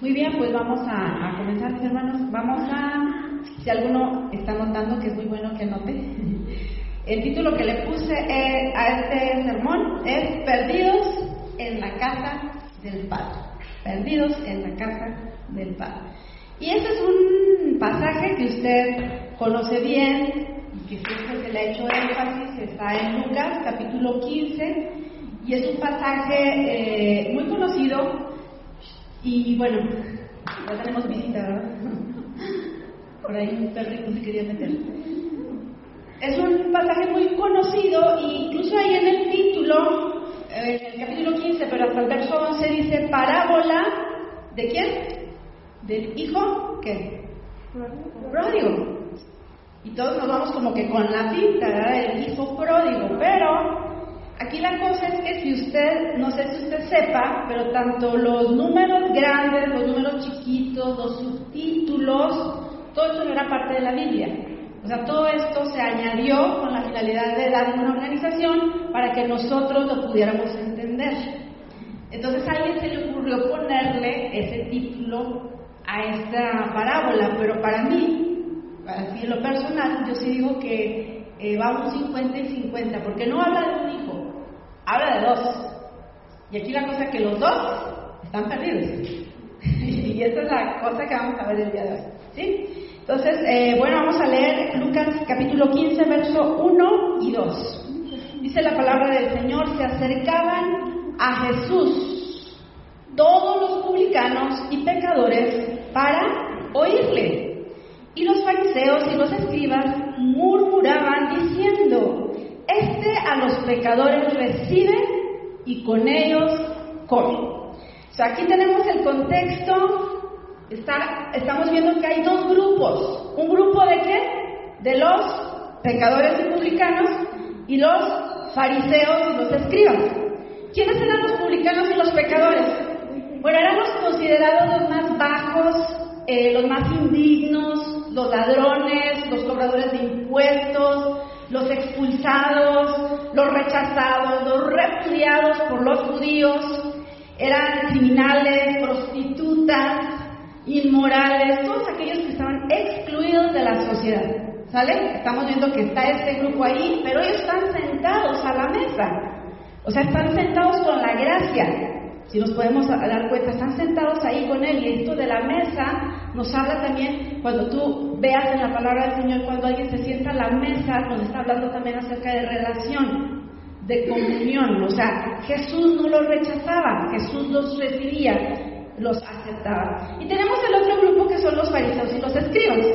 Muy bien, pues vamos a, comenzar, mis hermanos. Vamos a, si alguno está notando, que es muy bueno que note, el título que le puse eh, a este sermón es Perdidos en la casa del Padre. Perdidos en la casa del Padre. Y este es un pasaje que usted conoce bien y que siempre se le ha hecho énfasis, está en Lucas capítulo 15 y es un pasaje eh, muy conocido y bueno, ya tenemos visita, ¿verdad? Por ahí un perrito se quería meter. Es un pasaje muy conocido incluso ahí en el título, en el capítulo 15, pero hasta el verso 11 dice parábola de quién? Del hijo, ¿qué? Pródigo. Y todos nos vamos como que con la pinta, ¿verdad? El hijo pródigo, pero Aquí la cosa es que si usted, no sé si usted sepa, pero tanto los números grandes, los números chiquitos, los subtítulos, todo esto no era parte de la Biblia. O sea, todo esto se añadió con la finalidad de dar una organización para que nosotros lo pudiéramos entender. Entonces a alguien se le ocurrió ponerle ese título a esta parábola, pero para mí, así en lo personal, yo sí digo que eh, va un 50 y 50, porque no habla de un hijo, habla de dos. Y aquí la cosa es que los dos están perdidos. y esta es la cosa que vamos a ver el día de hoy. ¿sí? Entonces, eh, bueno, vamos a leer Lucas capítulo 15, verso 1 y 2. Dice la palabra del Señor, se acercaban a Jesús todos los publicanos y pecadores para oírle. Y los fariseos y los escribas murmuraban diciendo, este a los pecadores recibe y con ellos come. O sea, aquí tenemos el contexto, estamos viendo que hay dos grupos. ¿Un grupo de qué? De los pecadores y publicanos y los fariseos y los escribas. ¿Quiénes eran los publicanos y los pecadores? Bueno, eran los considerados los más bajos, eh, los más indignos, los ladrones, los cobradores de impuestos, los expulsados, los rechazados, los repudiados por los judíos, eran criminales, prostitutas, inmorales, todos aquellos que estaban excluidos de la sociedad. ¿Sale? Estamos viendo que está este grupo ahí, pero ellos están sentados a la mesa. O sea, están sentados con la gracia si nos podemos dar cuenta, están sentados ahí con Él y esto de la mesa nos habla también, cuando tú veas en la palabra del Señor, cuando alguien se sienta a la mesa, nos está hablando también acerca de relación, de comunión. O sea, Jesús no los rechazaba, Jesús los recibía, los aceptaba. Y tenemos el otro grupo que son los fariseos y los escribas.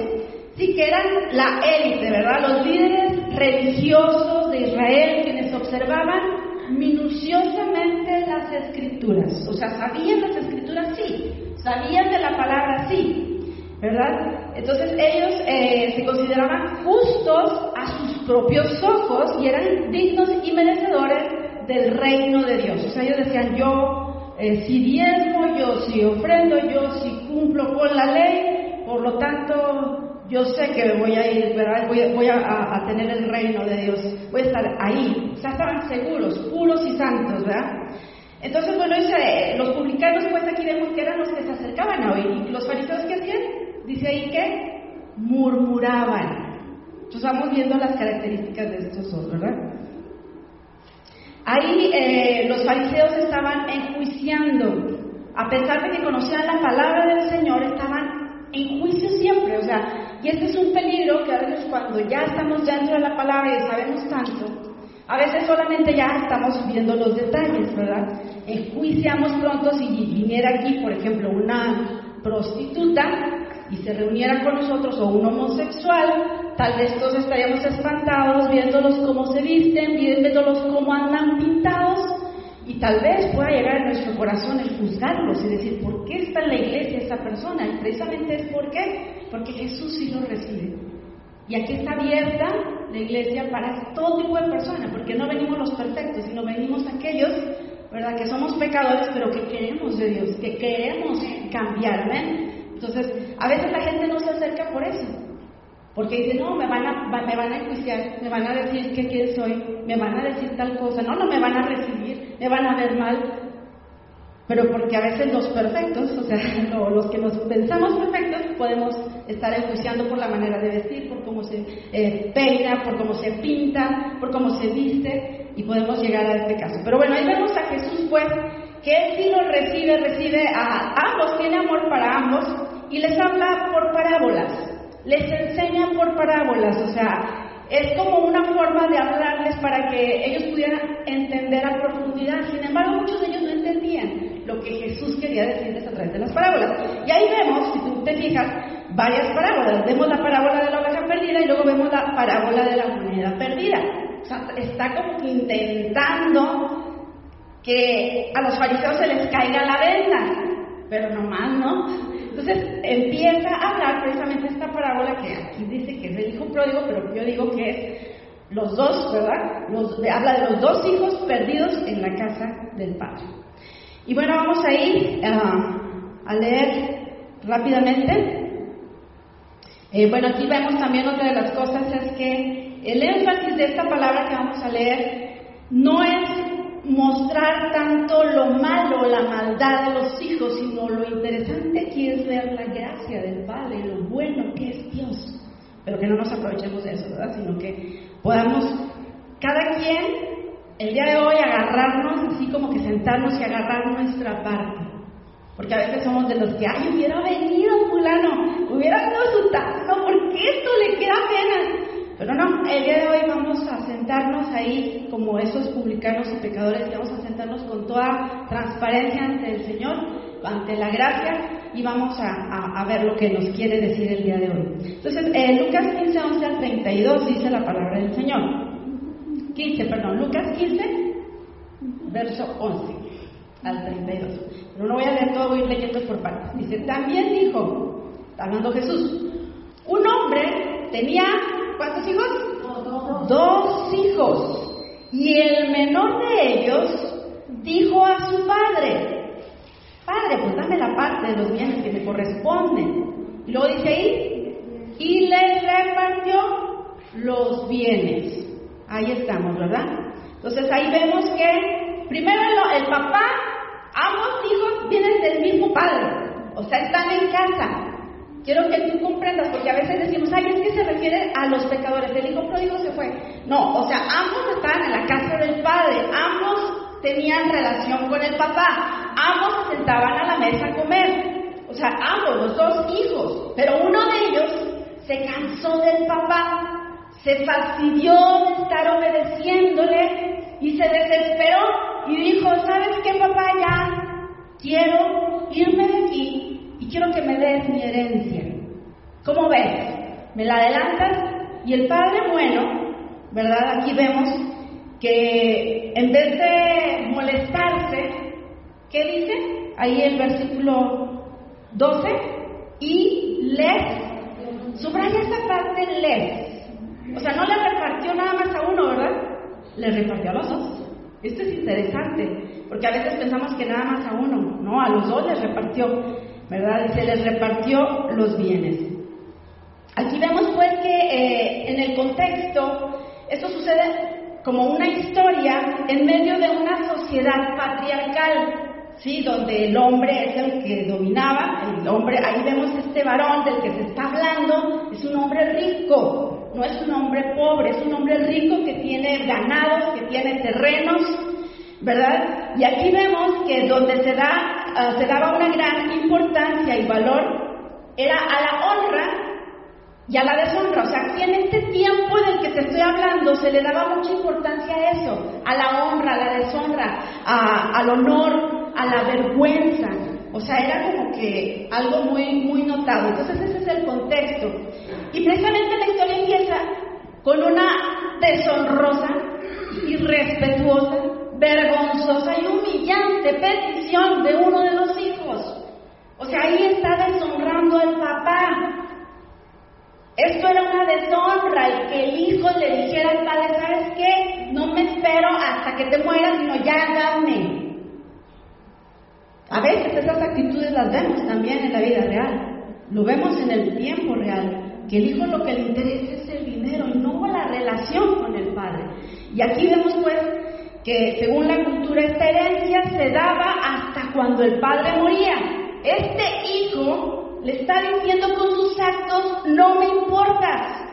Sí, que eran la élite, ¿verdad? Los líderes religiosos de Israel, quienes observaban minuciosamente las escrituras. O sea, sabían las escrituras, sí. Sabían de la palabra, sí. ¿Verdad? Entonces ellos eh, se consideraban justos a sus propios ojos y eran dignos y merecedores del reino de Dios. O sea, ellos decían, yo eh, si diezmo, yo si ofrendo, yo si cumplo con la ley, por lo tanto yo sé que voy a ir, ¿verdad? Voy, a, tener el reino de Dios, voy a estar ahí. O sea, estaban seguros, puros y santos, ¿verdad? Entonces, bueno, dice, los publicanos, pues aquí vemos que eran los que se acercaban a oír. ¿Y los fariseos qué hacían? Dice ahí que murmuraban. Entonces vamos viendo las características de estos dos, ¿verdad? Ahí eh, los fariseos estaban enjuiciando. A pesar de que conocían la palabra del Señor, estaban en juicio siempre. O sea, y este es un peligro que a veces cuando ya estamos dentro de la palabra y sabemos tanto, a veces solamente ya estamos viendo los detalles, ¿verdad? Enjuiciamos pronto si viniera aquí, por ejemplo, una prostituta y se reuniera con nosotros o un homosexual, tal vez todos estaríamos espantados viéndolos cómo se visten, viéndolos cómo andan pintados y tal vez pueda llegar a nuestro corazón el juzgarlos y decir, ¿por qué está en la iglesia esta persona? Y precisamente es por qué, porque Jesús sí lo recibe. Y aquí está abierta la iglesia para todo tipo de personas, porque no venimos los perfectos, sino venimos aquellos, ¿verdad?, que somos pecadores, pero que queremos de Dios, que queremos cambiar, ¿ven? Entonces, a veces la gente no se acerca por eso, porque dice, no, me van, a, me van a enjuiciar, me van a decir que quién soy, me van a decir tal cosa, no, no me van a recibir, me van a ver mal. pero porque a veces los perfectos, o sea, los que nos pensamos perfectos, podemos estar enjuiciando por la manera de vestir, por cómo se eh, peina, por cómo se pinta, por cómo se viste, y podemos llegar a este caso. Pero bueno, ahí vemos a Jesús, pues, que él sí lo recibe, recibe a ambos, tiene amor para ambos, y les habla por parábolas, les enseña por parábolas, o sea, es como una forma de hablarles para que ellos pudieran entender a profundidad. Sin embargo, muchos de ellos no entendían lo que Jesús quería decirles a través de las parábolas. Y ahí vemos, si tú te fijas, varias parábolas. Vemos la parábola de la oveja perdida y luego vemos la parábola de la moneda perdida. O sea, está como que intentando que a los fariseos se les caiga la venda, pero nomás no. Entonces empieza a hablar precisamente esta parábola que aquí dice que es del hijo pródigo, pero yo digo que es los dos, ¿verdad? habla de los dos hijos perdidos en la casa del padre. Y bueno, vamos a ir ah, a leer rápidamente. Eh, bueno, aquí vemos también otra de las cosas es que el énfasis de esta palabra que vamos a leer no es mostrar tanto lo malo, la maldad de los hijos, sino lo interesante que es ver la gracia del Padre, lo bueno que es Dios. Pero que no nos aprovechemos de eso, ¿verdad? Sino que podamos cada quien el día de hoy agarrarnos así como que sentarnos y agarrar nuestra parte. Porque a veces somos de los que, ay, hubiera venido fulano, hubiera dado su tazo, porque esto le queda pena. Pero no, el día de hoy vamos a sentarnos ahí como esos publicanos y pecadores, vamos a sentarnos con toda transparencia ante el Señor, ante la gracia, y vamos a, ver lo que nos quiere decir el día de hoy. Entonces, en Lucas 15, 11 al 32 dice la palabra del Señor. 15, perdón, Lucas 15, verso 11 al 32. Pero no voy a leer todo, voy a ir leyendo por partes. Dice, también dijo, hablando Jesús, un hombre tenía, ¿cuántos hijos? Dos. Dos hijos. Y el menor de ellos dijo a su padre, Padre, pues dame la parte de los bienes que me corresponden. Y luego dice ahí, y les repartió los bienes. Ahí estamos, ¿verdad? Entonces ahí vemos que primero el, papá, ambos hijos vienen del mismo padre, o sea, están en casa. Quiero que tú comprendas, porque a veces decimos, ay, es que se refiere a los pecadores, el hijo pródigo se fue. No, o sea, ambos estaban en la casa del padre, ambos tenían relación con el papá, ambos se sentaban a la mesa a comer. O sea, ambos, los dos hijos, pero uno de ellos se cansó del papá se fastidió de estar obedeciéndole y se desesperó y dijo, ¿sabes qué papá? Ya quiero irme de aquí y quiero que me des mi herencia. ¿Cómo ves? ¿Me la adelantas? Y el padre bueno, ¿verdad? Aquí vemos que en vez de molestarse, ¿qué dice? Ahí el versículo 12, y les, subraya esta parte, les, o sea, no le repartió nada más a uno, ¿verdad? Le repartió a los dos. Esto es interesante, porque a veces pensamos que nada más a uno, no, a los dos les repartió, ¿verdad? Se les repartió los bienes. Aquí vemos pues que eh, en el contexto esto sucede como una historia en medio de una sociedad patriarcal, ¿sí? Donde el hombre es el que dominaba, el hombre, ahí vemos este varón del que se está hablando, es un hombre rico, no es un hombre pobre, es un hombre rico que tiene ganados, que tiene terrenos, ¿verdad? Y aquí vemos que donde se, da, ah, se daba una gran importancia y valor era a la honra y a la deshonra. O sea, aquí en este tiempo del que te estoy hablando se le daba mucha importancia a eso, a la honra, a la deshonra, al honor, a la vergüenza. O sea, era como que algo muy, muy notado. Entonces ese es el contexto. Y precisamente la historia empieza con una deshonrosa, irrespetuosa, vergonzosa y humillante petición de uno de los hijos. O sea, ahí está deshonrando al papá. Esto era una deshonra, el que el hijo le dijera al padre, ¿sabes qué? No me espero hasta que te mueras, sino ya dame. A veces esas actitudes las vemos también en la vida real. Lo vemos en el tiempo real que el hijo lo que le interesa es el dinero y no la relación con el padre. Y aquí vemos pues que según la cultura esta herencia se daba hasta cuando el padre moría. Este hijo le está diciendo con sus actos, no me importas.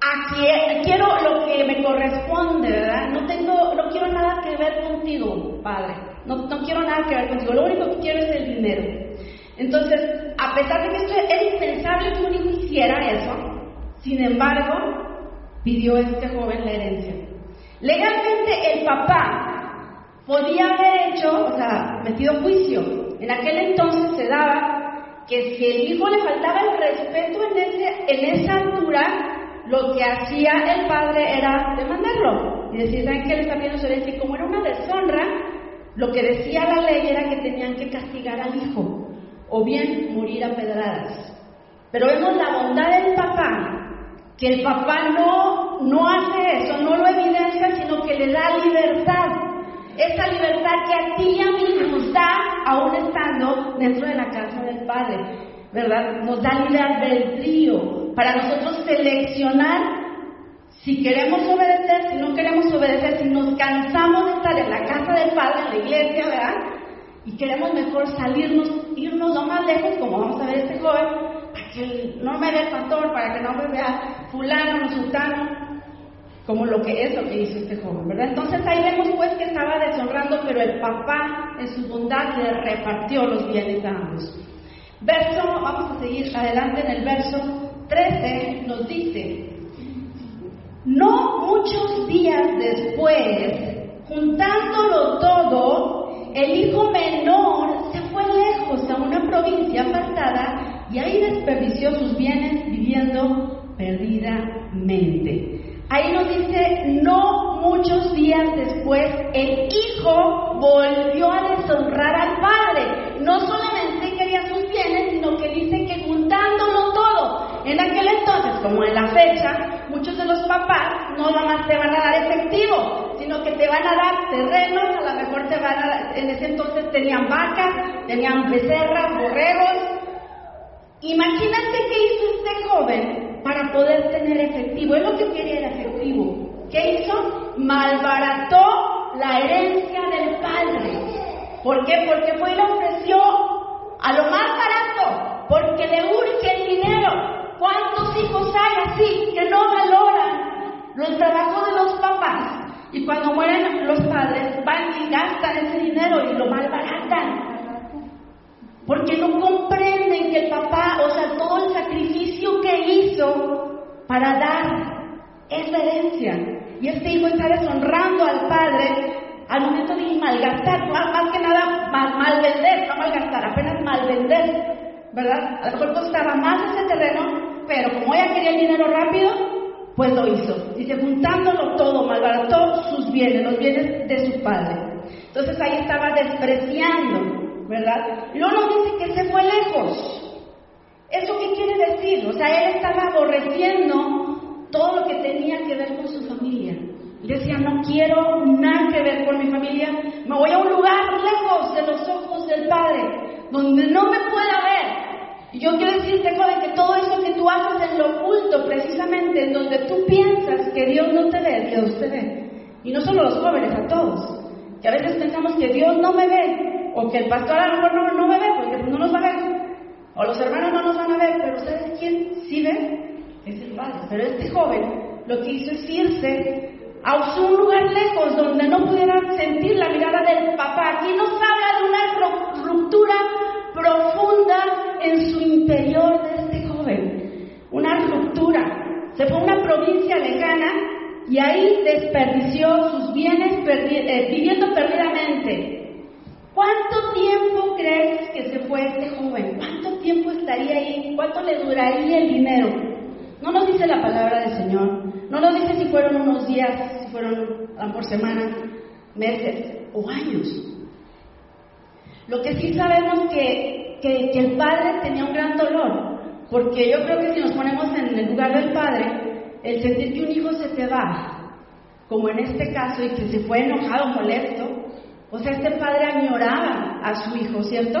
Aquí quiero lo que me corresponde, ¿verdad? No tengo, no quiero nada que ver contigo, padre. No, no quiero nada que ver contigo. Lo único que quiero es el dinero. Entonces, a pesar de que esto es impensable que un hijo hiciera eso, sin embargo, pidió este joven la herencia. Legalmente el papá podía haber hecho, o sea, metido juicio. En aquel entonces se daba que si el hijo le faltaba el respeto en, ese, en esa altura, lo que hacía el padre era demandarlo y decir, ¿saben qué le está pidiendo su como era una deshonra, lo que decía la ley era que tenían que castigar al hijo o bien morir a pedradas. Pero vemos la bondad del papá, que el papá no, no hace eso, no lo evidencia, sino que le da libertad. Esa libertad que a ti y a mí nos da aún estando dentro de la casa del Padre, ¿verdad? Nos da libre albedrío para nosotros seleccionar si queremos obedecer, si no queremos obedecer, si nos cansamos de estar en la casa del Padre, en la iglesia, ¿verdad? Y queremos mejor salirnos, irnos lo más lejos, como vamos a ver este joven, para que no me vea el pastor, para que no me vea fulano, no sultano, como lo que es lo que hizo este joven, ¿verdad? Entonces ahí vemos pues que estaba deshonrando, pero el papá en su bondad le repartió los bienes a ambos. Verso, vamos a seguir adelante en el verso 13, nos dice, no muchos días después, juntándolo todo, el hijo menor se fue lejos a una provincia apartada y ahí desperdició sus bienes viviendo perdidamente. Ahí nos dice, no muchos días después, el hijo volvió a deshonrar al padre. No solamente quería sus bienes, sino que dice que juntándolo todo. En aquel entonces, como en la fecha, muchos de los papás no nomás te van a dar efectivo, sino que te van a dar terrenos, a lo mejor te van a dar, en ese entonces tenían vacas, tenían becerras, borregos, Imagínate qué hizo este joven para poder tener efectivo. Es lo que quería era efectivo. ¿Qué hizo? Malbarató la herencia del padre. ¿Por qué? Porque fue y le ofreció a lo más barato, porque le urge el dinero. ¿Cuántos hijos hay así que no valoran los trabajos de los papás? Y cuando mueren los padres, van y gastan ese dinero y lo malbaratan porque no comprenden que el papá, o sea, todo el sacrificio que hizo para dar esa herencia. Y este hijo está deshonrando al padre al momento de malgastar, más, que nada mal, vender, no malgastar, apenas mal vender, ¿verdad? A lo mejor costaba más ese terreno, pero como ella quería el dinero rápido, pues lo hizo. Dice, juntándolo todo, malbarató sus bienes, los bienes de su padre. Entonces ahí estaba despreciando ¿verdad? Luego nos dice que se fue lejos. ¿Eso qué quiere decir? O sea, él estaba aborreciendo todo lo que tenía que ver con su familia. decía, no quiero nada que ver con mi familia, me voy a un lugar lejos de los ojos del Padre, donde no me pueda ver. Y yo quiero decirte, joven, que todo eso que tú haces en lo oculto, precisamente en donde tú piensas que Dios no te ve, Dios te ve. Y no solo los jóvenes, a todos. Que a veces pensamos que Dios no me ve, o que el pastor a lo mejor no, no me ve porque no nos va a ver, o los hermanos no nos van a ver, pero ¿sabes quién sí ve? Es el Padre. Pero este joven lo que hizo es irse a un lugar lejos donde no pudiera sentir la mirada del papá. Aquí nos habla de una ruptura profunda en su interior de este joven. Una ruptura. Se fue a una provincia lejana y ahí desperdició sus bienes eh, viviendo perdidamente. ¿Cuánto tiempo crees que se fue este joven? ¿Cuánto tiempo estaría ahí? ¿Cuánto le duraría el dinero? No nos dice la palabra del Señor. No nos dice si fueron unos días, si fueron por semana, meses o años. Lo que sí sabemos que, que, que el padre tenía un gran dolor, porque yo creo que si nos ponemos en el lugar del padre, el sentir que un hijo se te va, como en este caso, y que se fue enojado, molesto, o sea, este padre añoraba a su hijo, ¿cierto?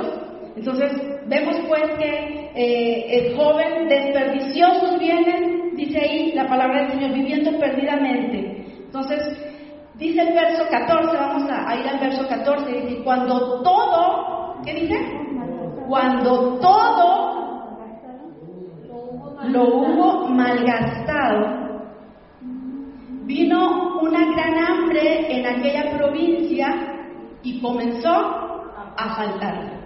Entonces, vemos pues que eh, el joven desperdició sus bienes, dice ahí la palabra del Señor, viviendo perdidamente. Entonces, Dice el verso 14, vamos a, ir al verso 14, dice, cuando todo, ¿qué dice? Cuando todo lo hubo malgastado, vino una gran hambre en aquella provincia y comenzó a faltar.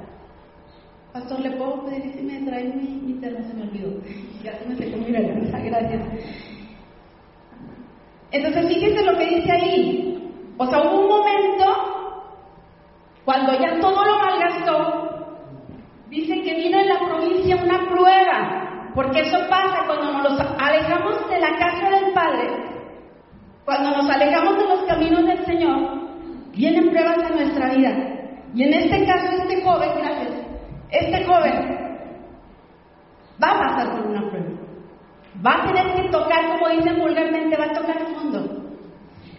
Pastor, ¿le puedo pedir si me trae mi, mi termo? Se me olvidó. Ya se me secó mi Gracias. Entonces, fíjense lo que dice ahí. O sea, hubo un momento cuando ya todo lo malgastó. Dice que vino en la provincia una prueba. Porque eso pasa cuando nos alejamos de la casa del Padre. Cuando nos alejamos de los caminos del Señor, vienen pruebas a nuestra vida. Y en este caso, este joven, gracias, este joven va a pasar por una prueba. Va a tener que tocar, como dicen vulgarmente, va a tocar fondo.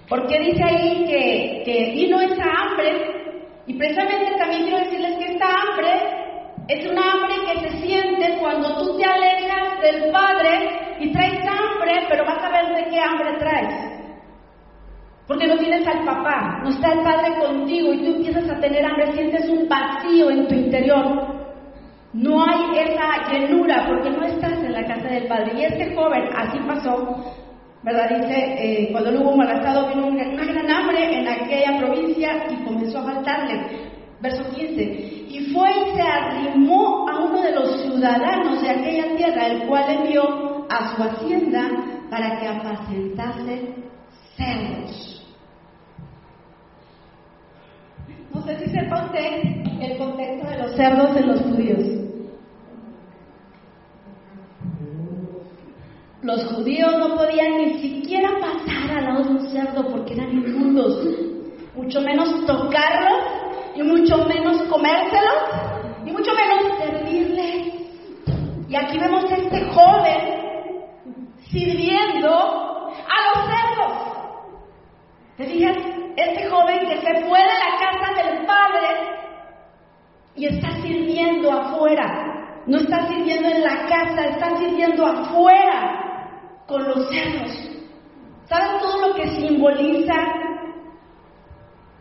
Porque dice ahí que, que vino esa hambre, y precisamente también quiero decirles que esta hambre es una hambre que se siente cuando tú te alejas del Padre y traes hambre, pero vas a ver de qué hambre traes. Porque no tienes al papá, no está el Padre contigo y tú empiezas a tener hambre, sientes un vacío en tu interior. No hay esa llenura porque no estás en la casa del Padre. Y este joven, así pasó, ¿verdad? Dice, eh, cuando no hubo malgastado, vino una, gran hambre en aquella provincia y comenzó a faltarle. Verso 15. Y fue y se arrimó a uno de los ciudadanos de aquella tierra, el cual envió a su hacienda para que apacentase cerdos. No sé si sepa usted el contexto de los cerdos en los judíos. Los judíos no podían ni siquiera pasar al lado de un cerdo porque eran inmundos, mucho menos tocarlos y mucho menos comérselos y mucho menos servirles. Y aquí vemos a este joven sirviendo a los cerdos. ¿Te fijas? Este joven que se fue de la casa del padre y está sirviendo afuera. No está sirviendo en la casa, está sirviendo afuera con los cerdos. ¿Saben todo lo que simboliza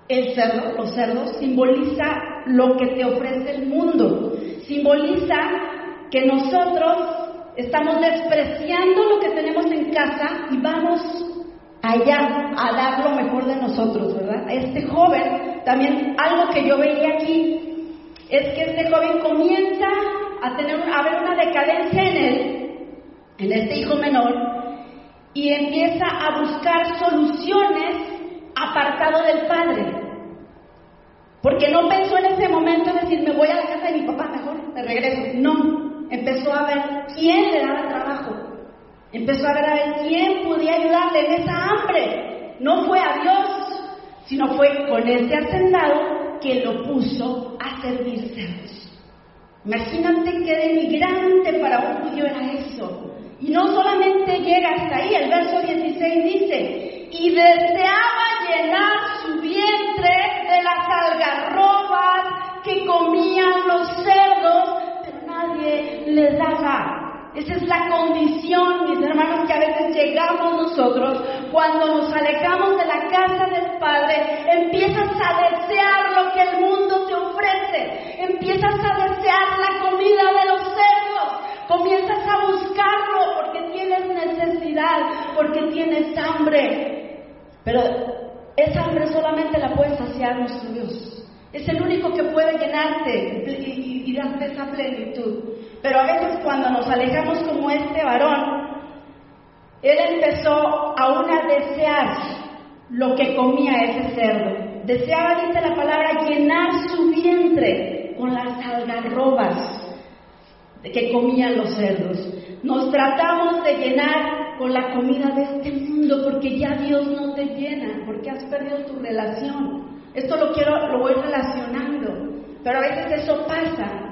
el cerdo? Los cerdos simboliza lo que te ofrece el mundo. Simboliza que nosotros estamos despreciando lo que tenemos en casa y vamos allá a dar lo mejor de nosotros, ¿verdad? Este joven, también algo que yo veía aquí, es que este joven comienza a tener a ver una decadencia en él, en este hijo menor, y empieza a buscar soluciones apartado del padre. Porque no pensó en ese momento decir, me voy a la casa de mi papá, mejor me regreso. No, empezó a ver quién le daba trabajo. Empezó a ver a quién podía ayudarle en esa hambre. No fue a Dios, sino fue con ese hacendado que lo puso a servir cerdos. Imagínate que de migrante para un judío era eso. Y no solamente llega hasta ahí, el verso 16 dice, y deseaba llenar su vientre de las algarrobas que comían los cerdos, pero nadie le daba. Esa es la condición, mis hermanos, que a veces llegamos nosotros cuando nos alejamos de la casa del Padre. Empiezas a desear lo que el mundo te ofrece. Empiezas a desear la comida de los cerdos. Comienzas a buscarlo porque tienes necesidad, porque tienes hambre. Pero esa hambre solamente la puede saciar nuestro Dios. Es el único que puede llenarte y, y darte esa plenitud. Pero a veces cuando nos alejamos como este varón, él empezó aún a desear lo que comía ese cerdo. Deseaba, dice la palabra, llenar su vientre con las algarrobas que comían los cerdos. Nos tratamos de llenar con la comida de este mundo porque ya Dios no te llena, porque has perdido tu relación. Esto lo quiero, lo voy relacionando, pero a veces eso pasa.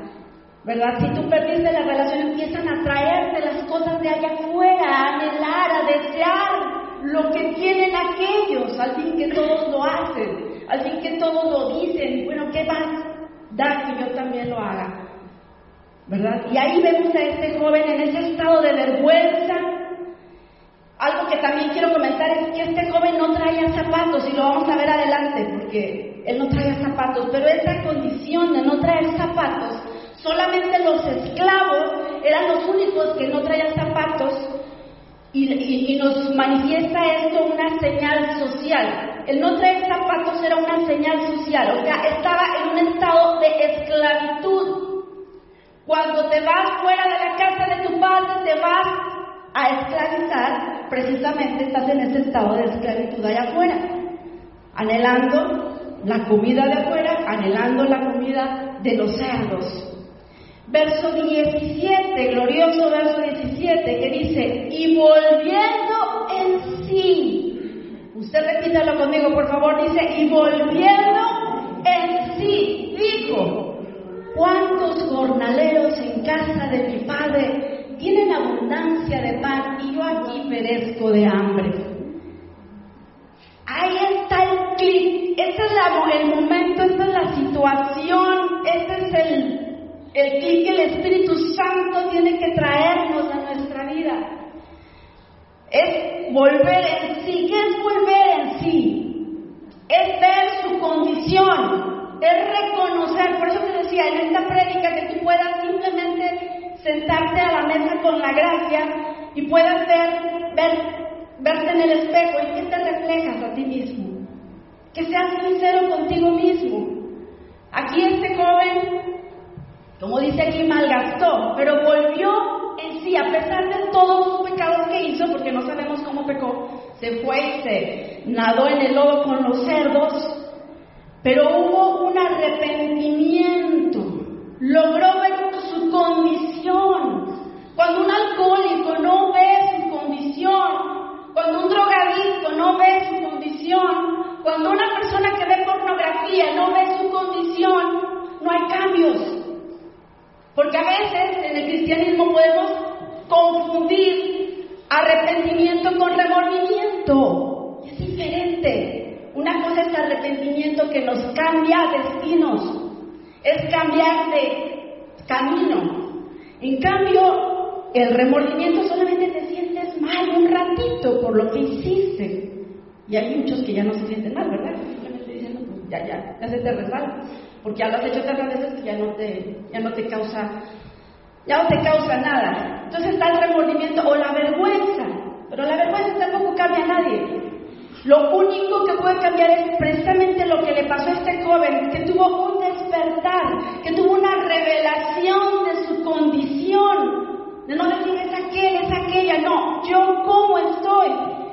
¿Verdad? Si tú perdiste la relación, empiezan a traerte las cosas de allá afuera, a anhelar, a desear lo que tienen aquellos, al fin que todos lo hacen, al fin que todos lo dicen. Bueno, ¿qué más da que yo también lo haga? ¿verdad? Y ahí vemos a este joven en ese estado de vergüenza, Algo que también quiero comentar es que este joven no traía zapatos y lo vamos a ver adelante porque él no traía zapatos, pero esa condición de no traer zapatos, solamente los esclavos eran los únicos que no traían zapatos y, nos manifiesta esto una señal social. El no traer zapatos era una señal social, o sea, estaba en un estado de esclavitud. Cuando te vas fuera de la casa de tu padre, te vas a esclavizar, precisamente estás en ese estado de esclavitud allá afuera, anhelando la comida de afuera, anhelando la comida de los cerdos. Verso 17, glorioso verso 17, que dice, y volviendo en sí, usted repítalo conmigo por favor, dice, y volviendo en sí, dijo, ¿cuántos jornaleros en casa de mi padre tienen abundancia de pan y yo aquí perezco de hambre? Ahí está el clic, este es el momento, esta es la situación, este es el el clic que el Espíritu Santo tiene que traernos a nuestra vida. Es volver en sí. ¿Qué es volver en sí? Es ver su condición, es reconocer. Por eso te decía, en esta prédica que tú puedas simplemente sentarte a la mesa con la gracia y puedas ver, ver verte en el espejo y que te reflejas a ti mismo. Que seas sincero contigo mismo. Aquí este joven como dice aquí, malgastó, pero volvió en sí, a pesar de todos los pecados que hizo, porque no sabemos cómo pecó, se fue nadó en el lodo con los cerdos, pero hubo un arrepentimiento, logró ver su condición. Cuando un alcohólico no ve su condición, cuando un drogadicto no ve su condición, cuando una persona que ve pornografía no ve su condición, no hay cambios. Porque a veces en el cristianismo podemos confundir arrepentimiento con remordimiento. Es diferente. Una cosa es arrepentimiento que nos cambia destinos, es cambiar de camino. En cambio, el remordimiento solamente te sientes mal un ratito por lo que hiciste. Y hay muchos que ya no se sienten mal, ¿verdad? Simplemente diciendo, pues ya, ya, ya se te resbala porque ya lo has hecho tantas veces que ya no te, ya no te causa, ya no te causa nada. Entonces está el remordimiento o la vergüenza, pero la vergüenza tampoco cambia a nadie. Lo único que puede cambiar es precisamente lo que le pasó a este joven, que tuvo un despertar, que tuvo una revelación de su condición, de no decir es aquel, es aquella, no, yo cómo estoy.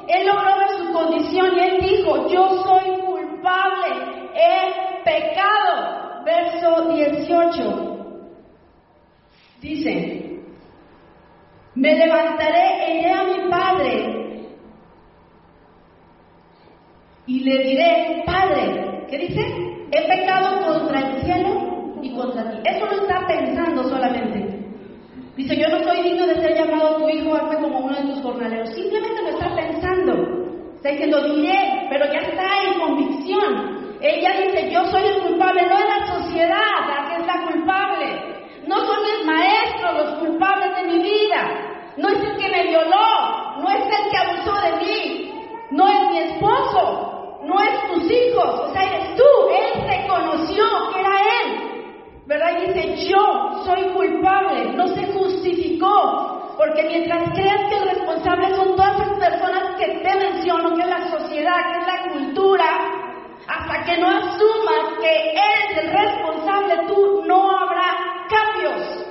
Él logró ver su condición y él dijo, yo soy culpable, he pecado, verso 18. Dice, me levantaré iré a mi padre y le diré, Padre, ¿qué dice? He pecado contra el cielo y contra ti. Eso no está pensando solamente. Dice, yo no soy digno de ser llamado tu hijo, hazme como uno de tus jornaleros. Simplemente lo está pensando. Está diciendo, diré, pero ya está en convicción. Ella dice, yo soy el culpable, no es la sociedad la que es la culpable. No son mis maestros los culpables de mi vida. No es el que me violó, no es el que abusó de mí, no es mi esposo, no es tus hijos, o sea, eres tú. Él reconoció que era él. ¿Verdad? Y dice, yo soy culpable, no se justificó, porque mientras creas que el responsable son todas las personas que te menciono, que es la sociedad, que es la cultura, hasta que no asumas que eres el responsable, tú no habrá cambios.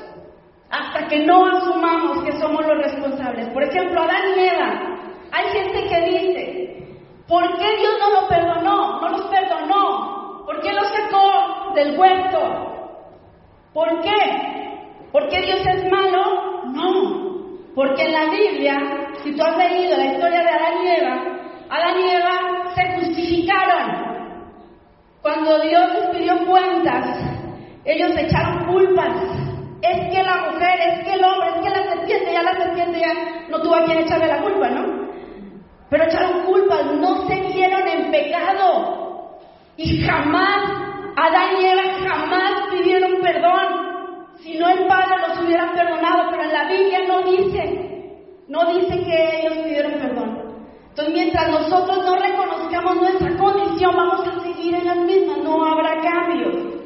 Hasta que no asumamos que somos los responsables. Por ejemplo, Adán y Eva. Hay gente que dice, ¿por qué Dios no lo perdonó? No los perdonó. ¿Por qué los sacó del huerto? ¿Por qué? ¿Por qué Dios es malo? No. Porque en la Biblia, si tú has leído la historia de Adán y Eva, Adán y Eva se justificaron. Cuando Dios les pidió cuentas, ellos echaron culpas. Es que la mujer, es que el hombre, es que la serpiente, ya la serpiente ya no tuvo a quien echarle la culpa, ¿no? Pero echaron culpas, no se vieron en pecado. Y jamás, Adán y Eva jamás pidieron perdón. Si no el Padre los hubiera perdonado, pero en la Biblia no dice, no dice que ellos pidieron perdón. Entonces, mientras nosotros no reconozcamos nuestra condición, vamos a seguir en las mismas, no habrá cambio.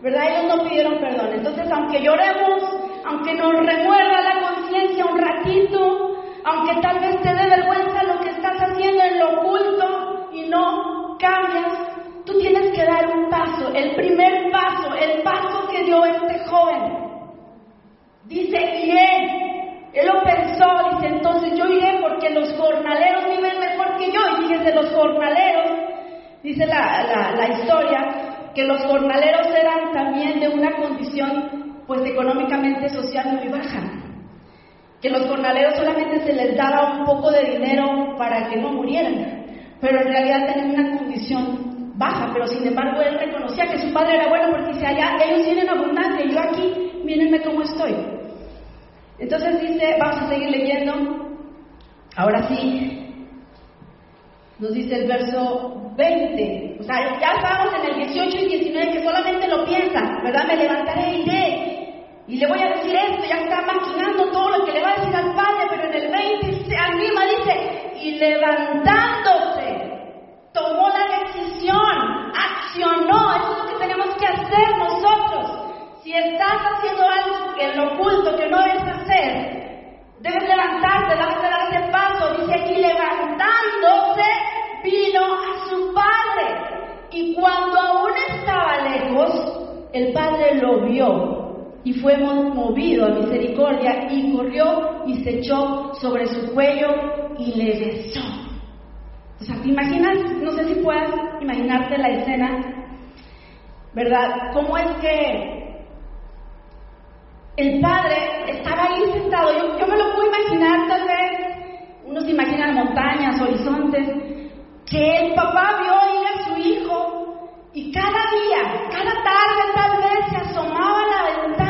¿Verdad? Ellos no pidieron perdón. Entonces, aunque lloremos, aunque nos remuerda la conciencia un ratito, aunque tal vez te dé vergüenza lo que estás haciendo en lo oculto y no cambias, tú tienes que dar un paso, el primer paso, el paso que dio este joven. Dice, iré. Él lo pensó, dice, entonces yo iré porque los jornaleros viven mejor que yo. Y fíjense, los jornaleros, dice la, la historia, que los jornaleros eran también de una condición, pues económicamente social muy baja. Que los jornaleros solamente se les daba un poco de dinero para que no murieran, pero en realidad tenían una condición baja, pero sin embargo él reconocía que su padre era bueno porque dice, allá ellos tienen abundancia y yo aquí, mírenme cómo estoy. Entonces dice, vamos a seguir leyendo, ahora sí, nos dice el verso 20, o sea, ya estamos en el 18 y 19 que solamente lo piensa, ¿verdad? Me levantaré y iré. Y le voy a decir esto, ya está maquinando todo lo que le va a decir al Padre, pero en el 20 se anima, dice, y levantándose, tomó la decisión, accionó, eso es lo que tenemos que hacer nosotros. Si estás haciendo algo en lo oculto que no debes hacer, Debes levantarte, debes dar ese paso. Dice aquí, levantándose, vino a su padre. Y cuando aún estaba lejos, el padre lo vio y fue movido a misericordia y corrió y se echó sobre su cuello y le besó. O sea, ¿te imaginas? No sé si puedas imaginarte la escena, ¿verdad? ¿Cómo es que el padre estaba ahí sentado, yo, me lo puedo imaginar tal vez, uno se imagina montañas, horizontes, que el papá vio ir a su hijo y cada día, cada tarde tal vez se asomaba a la ventana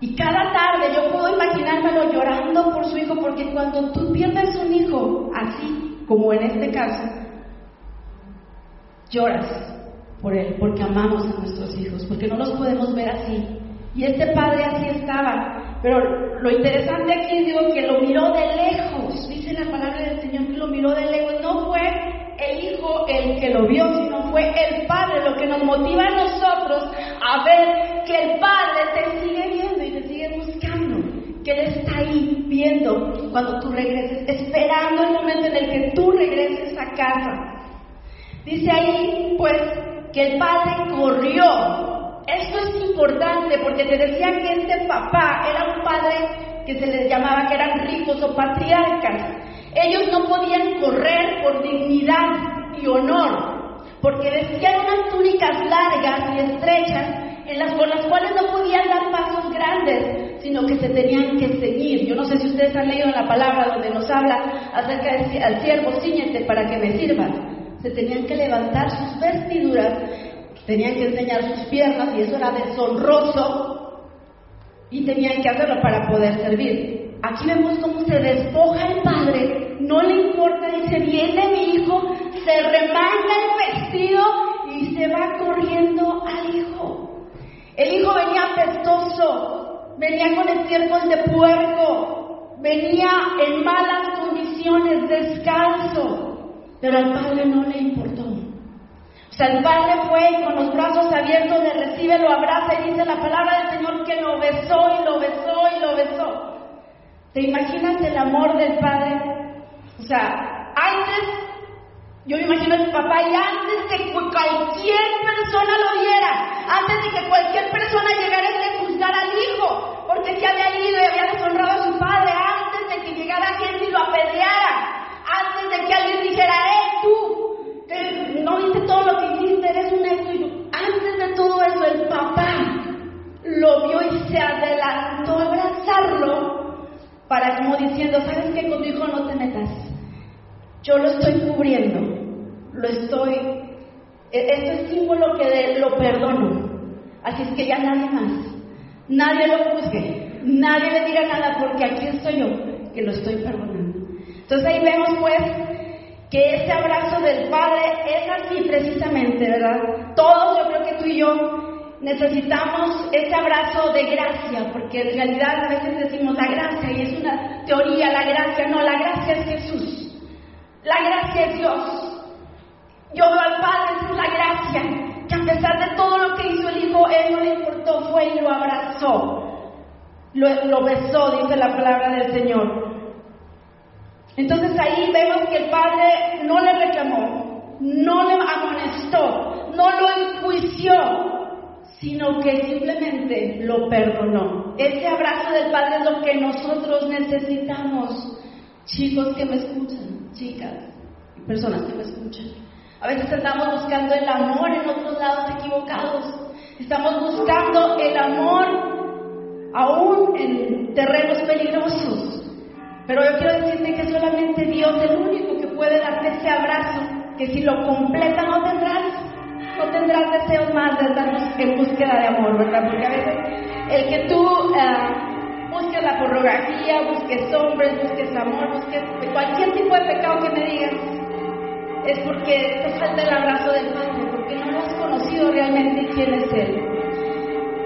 Y cada tarde yo puedo imaginármelo llorando por su hijo, porque cuando tú pierdes un hijo, así como en este caso, lloras por él, porque amamos a nuestros hijos, porque no los podemos ver así. Y este padre así estaba. Pero lo interesante aquí digo, que lo miró de lejos. Dice la palabra del Señor que lo miró de lejos. No fue el hijo el que lo vio, sino fue el padre lo que nos motiva a nosotros a ver que el padre te sigue viendo y te sigue buscando. Que Él está ahí viendo cuando tú regreses, esperando el momento en el que tú regreses a casa. Dice ahí, pues, que el padre corrió. Esto es importante porque te decía que este papá era un padre que se les llamaba que eran ricos o patriarcas. Ellos no podían correr por dignidad y honor, porque vestían unas túnicas largas y estrechas en las, con las cuales no podían dar pasos grandes, sino que se tenían que seguir. Yo no sé si ustedes han leído la palabra donde nos habla acerca del siervo, ciñete para que me sirvas se tenían que levantar sus vestiduras, tenían que enseñar sus piernas y eso era deshonroso y tenían que hacerlo para poder servir. Aquí vemos cómo se despoja el padre, no le importa, dice, viene mi hijo, se remanga el vestido y se va hijo. El hijo venía apestoso, venía con estiércol de puerco, venía en malas condiciones, descalzo. Pero al padre no le importó. O sea, el padre fue con los brazos abiertos le recibe, lo abraza y dice la palabra del Señor que lo besó y lo besó y lo besó. ¿Te imaginas el amor del padre? O sea, antes, yo me imagino a papá y antes de que cualquier persona lo viera, antes de que cualquier persona llegara le juzgara al hijo, porque se había ido y había deshonrado a su padre, antes de que llegara gente y lo apedreara, antes de que alguien dijera, ¡eh, tú! no viste todo lo que hiciste, eres un esto Antes de todo eso, el papá lo vio y se adelantó a abrazarlo para como diciendo, ¿sabes qué? Con tu hijo no te metas. Yo lo estoy cubriendo, lo estoy... E-, esto es símbolo que lo perdono. Así es que ya nadie más. Nadie lo juzgue. Nadie le diga nada porque aquí estoy yo, que lo estoy perdonando. Entonces ahí vemos pues que ese abrazo del Padre es así precisamente, ¿verdad? Todos, yo creo que tú y yo necesitamos ese abrazo de gracia, porque en realidad a veces decimos la gracia y es una teoría, la gracia, no, la gracia es Jesús, la gracia es Dios. Yo veo al Padre por la gracia, que a pesar de todo lo que hizo el Hijo, Él no le importó, fue y lo abrazó, lo, lo besó, dice la palabra del Señor. Entonces ahí vemos que el Padre no le reclamó, no le amonestó, no lo enjuició, sino que simplemente lo perdonó. Ese abrazo del Padre es lo que nosotros necesitamos, chicos que me escuchan, chicas personas que me escuchan. A veces estamos buscando el amor en otros lados equivocados. Estamos buscando el amor aún en terrenos peligrosos. Pero yo quiero decirte que solamente Dios es el único que puede darte ese abrazo, que si lo completa no tendrás no tendrás deseos más de estar en búsqueda de amor, ¿verdad? Porque a veces el que tú uh, busques la pornografía, busques hombres, busques amor, busques cualquier tipo de pecado que me digas, es porque te falta el abrazo del Padre, porque no has conocido realmente quién es Él.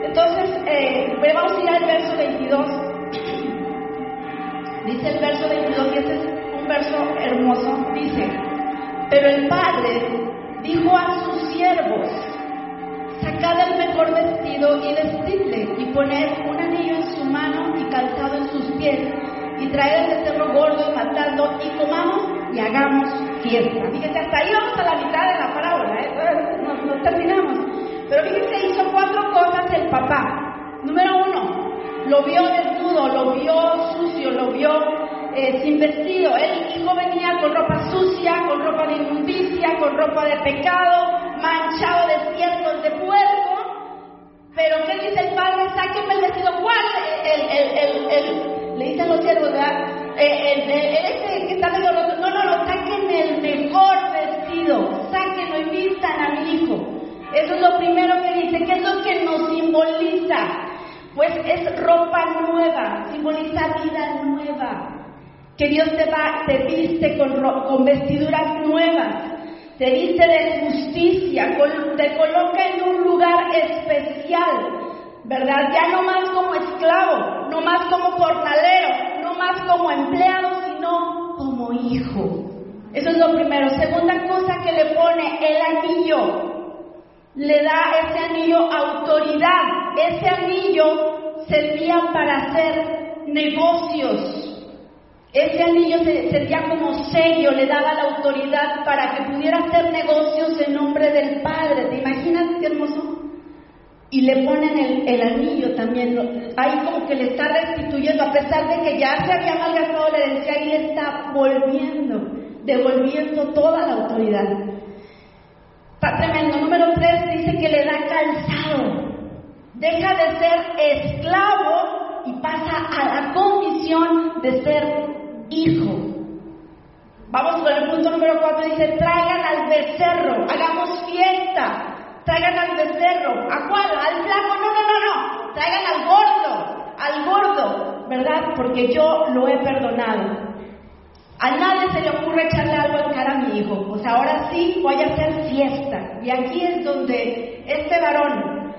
Entonces, eh, vamos a ir al verso 22. Dice el verso 22, y ese es un verso hermoso, dice, pero el Padre dijo a sus siervos, sacad el mejor vestido y vestidle, y poned un anillo en su mano y calzado en sus pies, y traed el becerro gordo y matadlo, y comamos y hagamos fiesta. Fíjense, hasta ahí vamos a la mitad de la parábola, ¿eh? no, terminamos. Pero fíjense, hizo cuatro cosas el papá. Número uno, lo vio desnudo, lo vio sucio, lo vio eh, sin vestido. El hijo venía con ropa sucia, con ropa de inmundicia, con ropa de pecado, manchado de ciertos de puerco. Pero ¿qué dice el padre? Sáquenme el vestido. ¿Cuál? El, el, el, le dicen los siervos, ¿verdad? Eh, el, ese que está medio roto. Mejor vestido. Sáquenlo y vistan a mi hijo. Eso es lo primero que dice. ¿Qué es lo que nos simboliza? Pues es ropa nueva, simboliza vida nueva que Dios te, va, te viste con, con vestiduras nuevas, te viste de justicia, te coloca en un lugar especial, ¿verdad? Ya no más como esclavo, no más como portalero, no más como empleado, sino como hijo. Eso es lo primero. Segunda cosa que le pone el anillo, le da ese anillo autoridad. Ese anillo servía para hacer negocios. Ese anillo sería como sello, le daba la autoridad para que pudiera hacer negocios en nombre del Padre. ¿Te imaginas qué hermoso? Y le ponen el, anillo también, ahí como que le está restituyendo, a pesar de que ya se había malgastado la herencia, ahí le está volviendo, devolviendo toda la autoridad. Está tremendo. Número tres dice que le da calzado. Deja de ser esclavo y pasa a la condición de ser hijo. Vamos con el punto número cuatro, dice, traigan al becerro, hagamos fiesta, traigan al becerro, ¿a cuál? ¿Al flaco? No, no, no, no, traigan al gordo, al gordo, ¿verdad? Porque yo lo he perdonado. A nadie se le ocurre echarle algo en cara a mi hijo. Pues ahora sí voy a hacer fiesta. Y aquí es donde este varón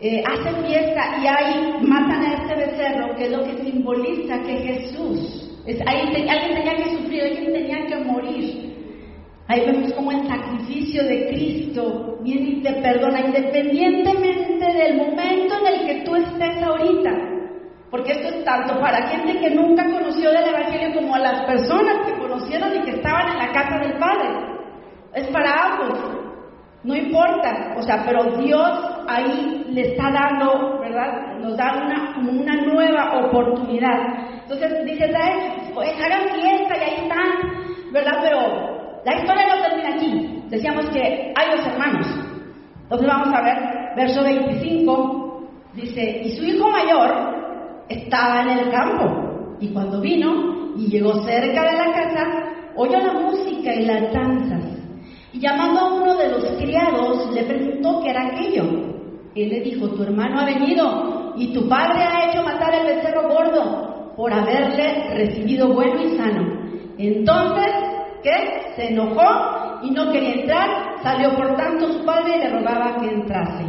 eh, hace fiesta y ahí matan a este becerro, que es lo que simboliza que Jesús ahí alguien tenía que sufrir, alguien tenía que morir. Ahí vemos como el sacrificio de Cristo viene y te perdona, independientemente del momento en el que tú estés ahorita. Porque esto es tanto para gente que nunca conoció del Evangelio como a las personas que conocieron y que estaban en la casa del Padre. Es para ambos. No importa. O sea, pero Dios ahí le está dando, ¿verdad? Nos da una, una nueva oportunidad. Entonces dice, pues hagan fiesta y ahí están, ¿verdad? Pero la historia no termina aquí. Decíamos que hay dos hermanos. Entonces vamos a ver, verso 25, dice, y su hijo mayor estaba en el campo, y cuando vino y llegó cerca de la casa, oyó la música y las danzas, y llamando a uno de los criados, le preguntó qué era aquello. Él le dijo, tu hermano ha venido, y tu padre ha hecho matar el becerro gordo por haberle recibido bueno y sano. Entonces, ¿qué? Se enojó y no quería entrar, salió por tanto su padre y le rogaba que entrase.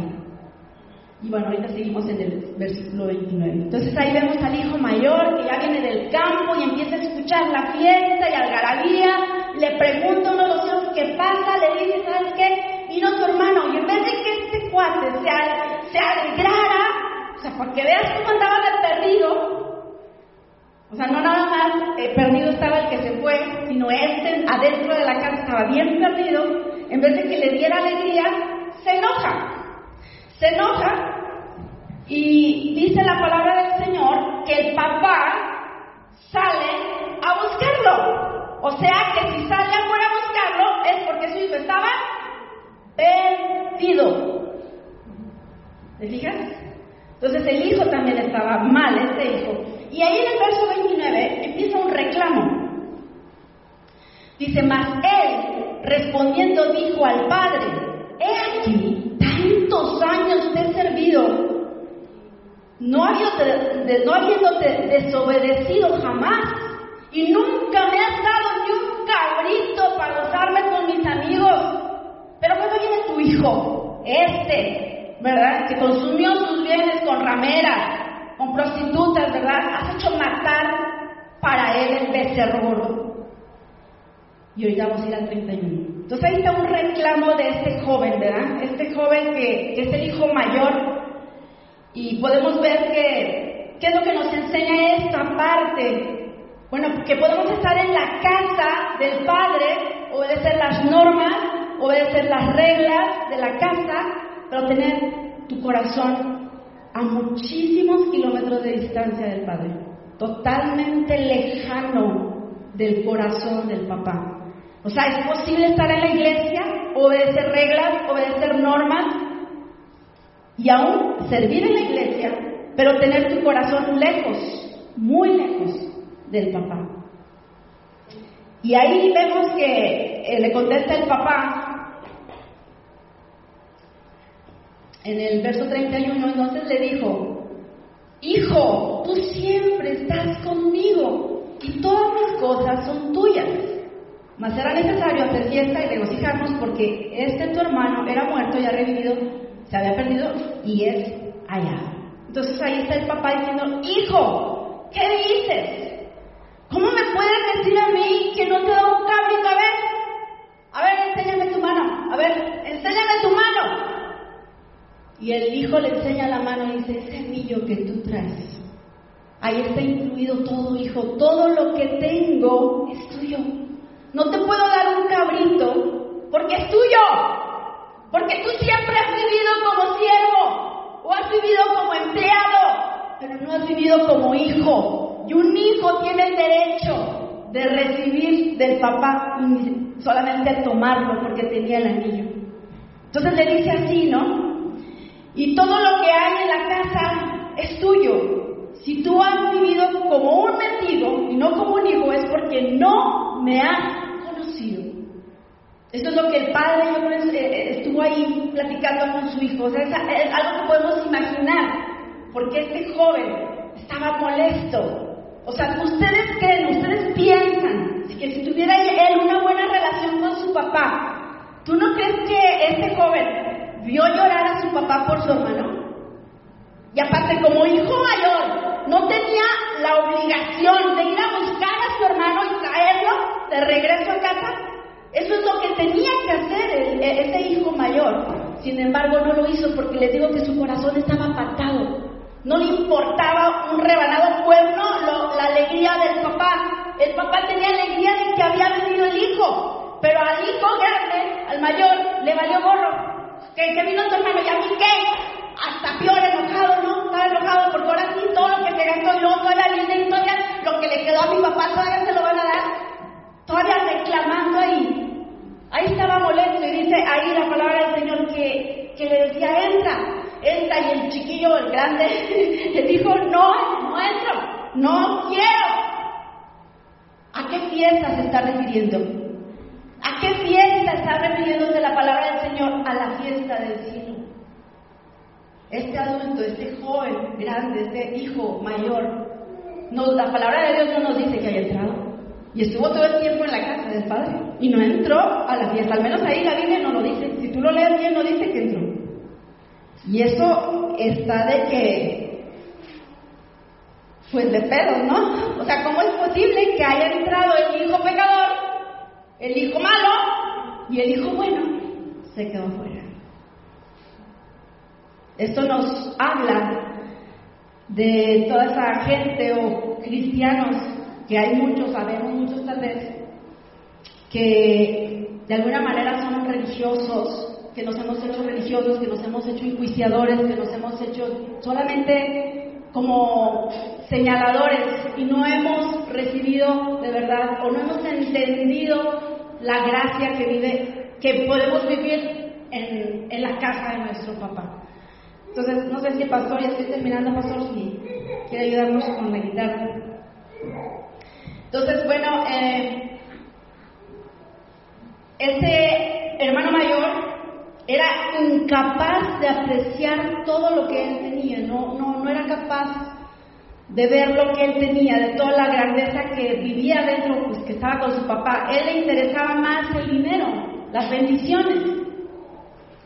Y bueno, ahorita seguimos en el versículo 29. Entonces ahí vemos al hijo mayor que ya viene del campo y empieza a escuchar la fiesta y algarabía. Le pregunta a uno de los hijos qué pasa, le dice, ¿sabes qué? Vino tu hermano. Y en vez de que este cuate se, se alegrara, o sea, porque veas cómo andaba de perdido, o sea, no nada más eh, perdido estaba el que se fue, sino este adentro de la casa estaba bien perdido, en vez de que le diera alegría, se enoja se enoja y dice la palabra del Señor que el papá sale a buscarlo. O sea que si sale afuera a buscarlo es porque su hijo estaba perdido. ¿Te fijas? Entonces el hijo también estaba mal, este hijo. Y ahí en el verso 29 empieza un reclamo. Dice, mas él respondiendo dijo al padre, he aquí tantos años te he servido, no, habiéndote desobedecido jamás, y nunca me has dado ni un cabrito para gozarme con mis amigos. Pero cuando viene tu hijo, este, ¿verdad? Que consumió sus bienes con rameras, con prostitutas, ¿verdad? Has hecho matar para él el becerro Y ahorita vamos a ir al 31. Entonces ahí está un reclamo de este joven, ¿verdad? Este joven que, es el hijo mayor y podemos ver que, ¿qué es lo que nos enseña esta parte? Bueno, que podemos estar en la casa del Padre, obedecer las normas, obedecer las reglas de la casa, pero tener tu corazón a muchísimos kilómetros de distancia del Padre, totalmente lejano del corazón del papá. O sea, es posible estar en la iglesia, obedecer reglas, obedecer normas y aún servir en la iglesia, pero tener tu corazón lejos, muy lejos del papá. Y ahí vemos que eh, le contesta el papá en el verso 31, entonces le dijo, Hijo, tú siempre estás conmigo y todas mis cosas son tuyas. Mas era necesario hacer fiesta y regocijarnos porque este tu hermano era muerto y ha revivido, se había perdido y es allá. Entonces ahí está el papá diciendo, hijo, ¿qué dices? ¿Cómo me puedes decir a mí que no te da un cabrito? A ver, a ver, enséñame tu mano, a ver, enséñame tu mano. Y el hijo le enseña la mano y dice, ese anillo que tú traes, ahí está incluido todo, hijo, todo lo que tengo es tuyo. No te puedo dar un cabrito porque es tuyo. Porque tú siempre has vivido como siervo o has vivido como empleado, pero no has vivido como hijo. Y un hijo tiene el derecho de recibir del papá y solamente tomarlo porque tenía el anillo. Entonces le dice así, ¿no? Y todo lo que hay en la casa es tuyo. Si tú has vivido como un mendigo y no como un hijo es porque no me has esto es lo que el padre eh, estuvo ahí platicando con su hijo. O sea, es algo que podemos imaginar, porque este joven estaba molesto. O sea, ustedes creen, ustedes piensan que si tuviera él una buena relación con su papá, ¿tú no crees que este joven vio llorar a su papá por su hermano? Y aparte, como hijo mayor, no tenía la obligación de ir a buscar a su hermano y traerlo de regreso a casa. Eso es lo que tenía que hacer ese hijo mayor. Sin embargo, no lo hizo porque le digo que su corazón estaba apartado. No le importaba un rebanado cuerno la alegría del papá. El papá tenía alegría de que había venido el hijo. Pero al hijo grande, al mayor, le valió gorro. Que, vino tu hermano, ¿y a mí qué? Hasta peor enojado, ¿no? Estaba enojado porque ahora sí todo lo que se gastó y luego toda la vida y todavía lo que le quedó a mi papá todavía se lo van a dar. Todavía reclamando ahí. Ahí estaba molesto y dice ahí la palabra del Señor que, que le decía, entra, entra y el chiquillo, el grande, le dijo, no, no entro, no quiero. ¿A qué fiesta se está refiriendo? ¿A qué fiesta está refiriéndose la palabra del Señor? A la fiesta del cielo. Este adulto, este joven, grande, este hijo mayor, la palabra de Dios no nos dice que haya entrado. Y estuvo todo el tiempo en la casa del padre. Y no entró a la fiesta. Al menos ahí la Biblia no lo dice. Si tú lo lees bien, no dice que entró. Y eso está de que, pues de pedo, ¿no? O sea, ¿cómo es posible que haya entrado el hijo pecador, el hijo malo y el hijo bueno se quedó fuera? Esto nos habla de toda esa gente o cristianos, que hay muchos, sabemos muchos tal vez, que de alguna manera son religiosos, que nos hemos hecho religiosos, que nos hemos hecho enjuiciadores, que nos hemos hecho solamente como señaladores y no hemos recibido de verdad o no hemos entendido la gracia que vive, que podemos vivir en, en la casa de nuestro papá. Entonces, no sé si pastor, ya estoy terminando, pastor, si quiere ayudarnos con la guitarra. Entonces, bueno, eh, este hermano mayor era incapaz de apreciar todo lo que él tenía, no, no, no era capaz de ver lo que él tenía, de toda la grandeza que vivía dentro, pues que estaba con su papá. Él le interesaba más el dinero, las bendiciones,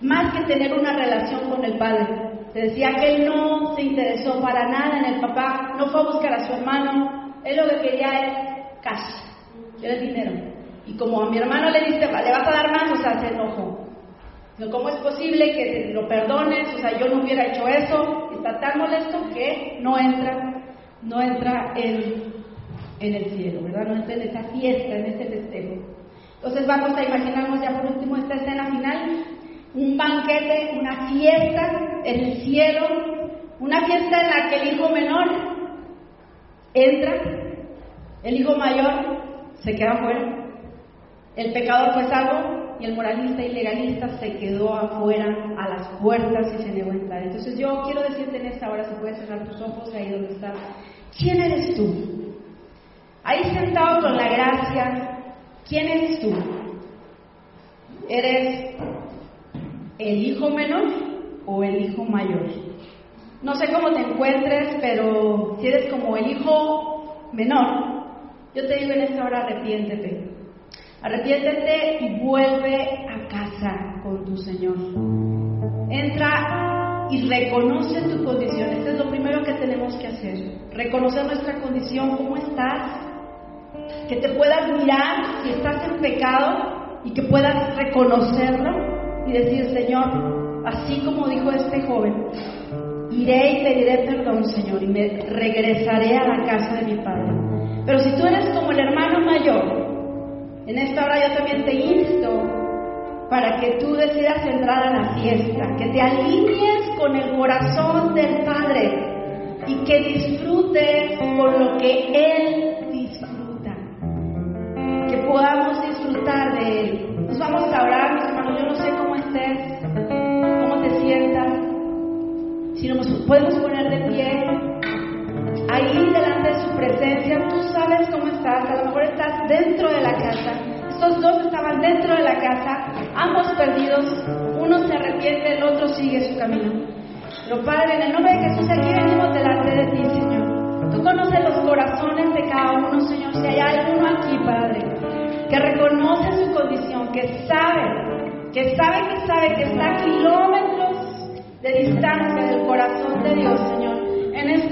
más que tener una relación con el padre. Se decía que él no se interesó para nada en el papá, no fue a buscar a su hermano, él lo que quería es cash, era el dinero. Y como a mi hermano le dice, le vas a dar más, o sea, se enojó. ¿Cómo es posible que lo perdones? O sea, yo no hubiera hecho eso, está tan molesto que no entra, no entra en, en el cielo, ¿verdad? No entra en esa fiesta, en ese festejo. Entonces vamos a imaginarnos ya por último esta escena final un banquete, una fiesta en el cielo, una fiesta en la que el hijo menor entra, el hijo mayor se queda afuera, el pecador fue salvo y el moralista y legalista se quedó afuera a las puertas y se negó entrar. Entonces yo quiero decirte en esta hora, si puedes cerrar tus ojos ahí donde estás, ¿quién eres tú? Ahí sentado con la gracia, ¿quién eres tú? ¿Eres el hijo menor o el hijo mayor. No sé cómo te encuentres, pero si eres como el hijo menor, yo te digo en esta hora arrepiéntete. Arrepiéntete y vuelve a casa con tu Señor. Entra y reconoce tu condición. Esto es lo primero que tenemos que hacer. Reconocer nuestra condición, cómo estás. Que te puedas mirar si estás en pecado y que puedas reconocerlo y decir, Señor, así como dijo este joven, iré y pediré perdón, Señor, y me regresaré a la casa de mi Padre. Pero si tú eres como el hermano mayor, en esta hora yo también te insto para que tú decidas entrar a la fiesta, que te alinees con el corazón del Padre y que disfrutes con lo que Él disfruta, que podamos disfrutar de Él. Nos vamos a orar, mis hermanos, yo no sé cómo cómo te sientas, si nos podemos poner de pie, ahí delante de su presencia, tú sabes cómo estás, a lo mejor estás dentro de la casa. Estos dos estaban dentro de la casa, ambos perdidos, uno se arrepiente, el otro sigue su camino. Pero Padre, en el nombre de Jesús, aquí venimos delante de ti, Señor. Tú conoces los corazones de cada uno, Señor. Si hay alguno aquí, Padre, que reconoce su condición, que sabe que sabe que sabe que está a kilómetros de distancia del corazón de Dios.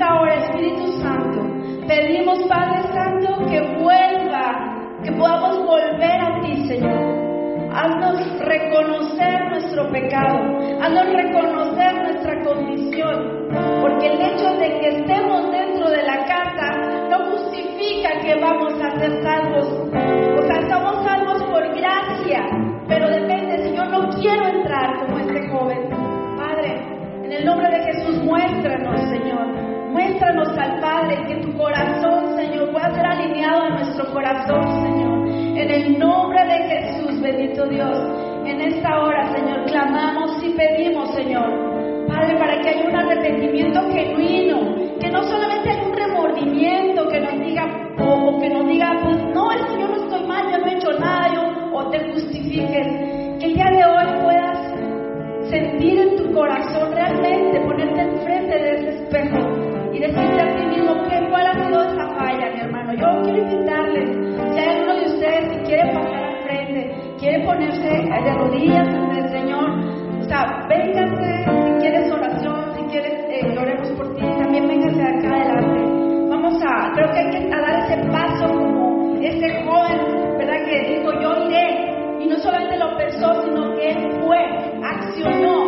En esta hora, Espíritu Santo, pedimos, Padre Santo, que vuelva, que podamos volver a ti, Señor. Haznos reconocer nuestro pecado, haznos reconocer nuestra condición, porque el hecho de que estemos dentro de la casa no justifica que vamos a ser salvos. O sea, estamos salvos por gracia, pero depende si yo no quiero entrar como este joven. Padre, en el nombre de Jesús, muéstranos, Señor. Muéstranos al Padre que tu corazón, Señor, pueda ser alineado a nuestro corazón, Señor. En el nombre de Jesús, bendito Dios. En esta hora, Señor, clamamos y pedimos, Señor. Padre, para que haya un arrepentimiento genuino, que no solamente haya un remordimiento que nos diga, o, que nos diga, pues no, es que yo no estoy mal, yo no he hecho nada, yo o te justifiques. Que el día de hoy puedas sentir en tu corazón realmente, ponerte enfrente de ese espejo y decirte a ti mismo qué, cuál ha sido esa falla, mi hermano. Yo quiero invitarles, si hay alguno de ustedes que quiere pasar al frente, quiere ponerse de rodillas ante el Señor, o sea, véngase si quieres oración, si quieres eh, oremos por ti, también véngase acá adelante. Vamos a, creo que hay que dar ese paso como ese joven, ¿verdad? Que dijo, yo iré. Y no solamente lo pensó, sino que él fue, accionó.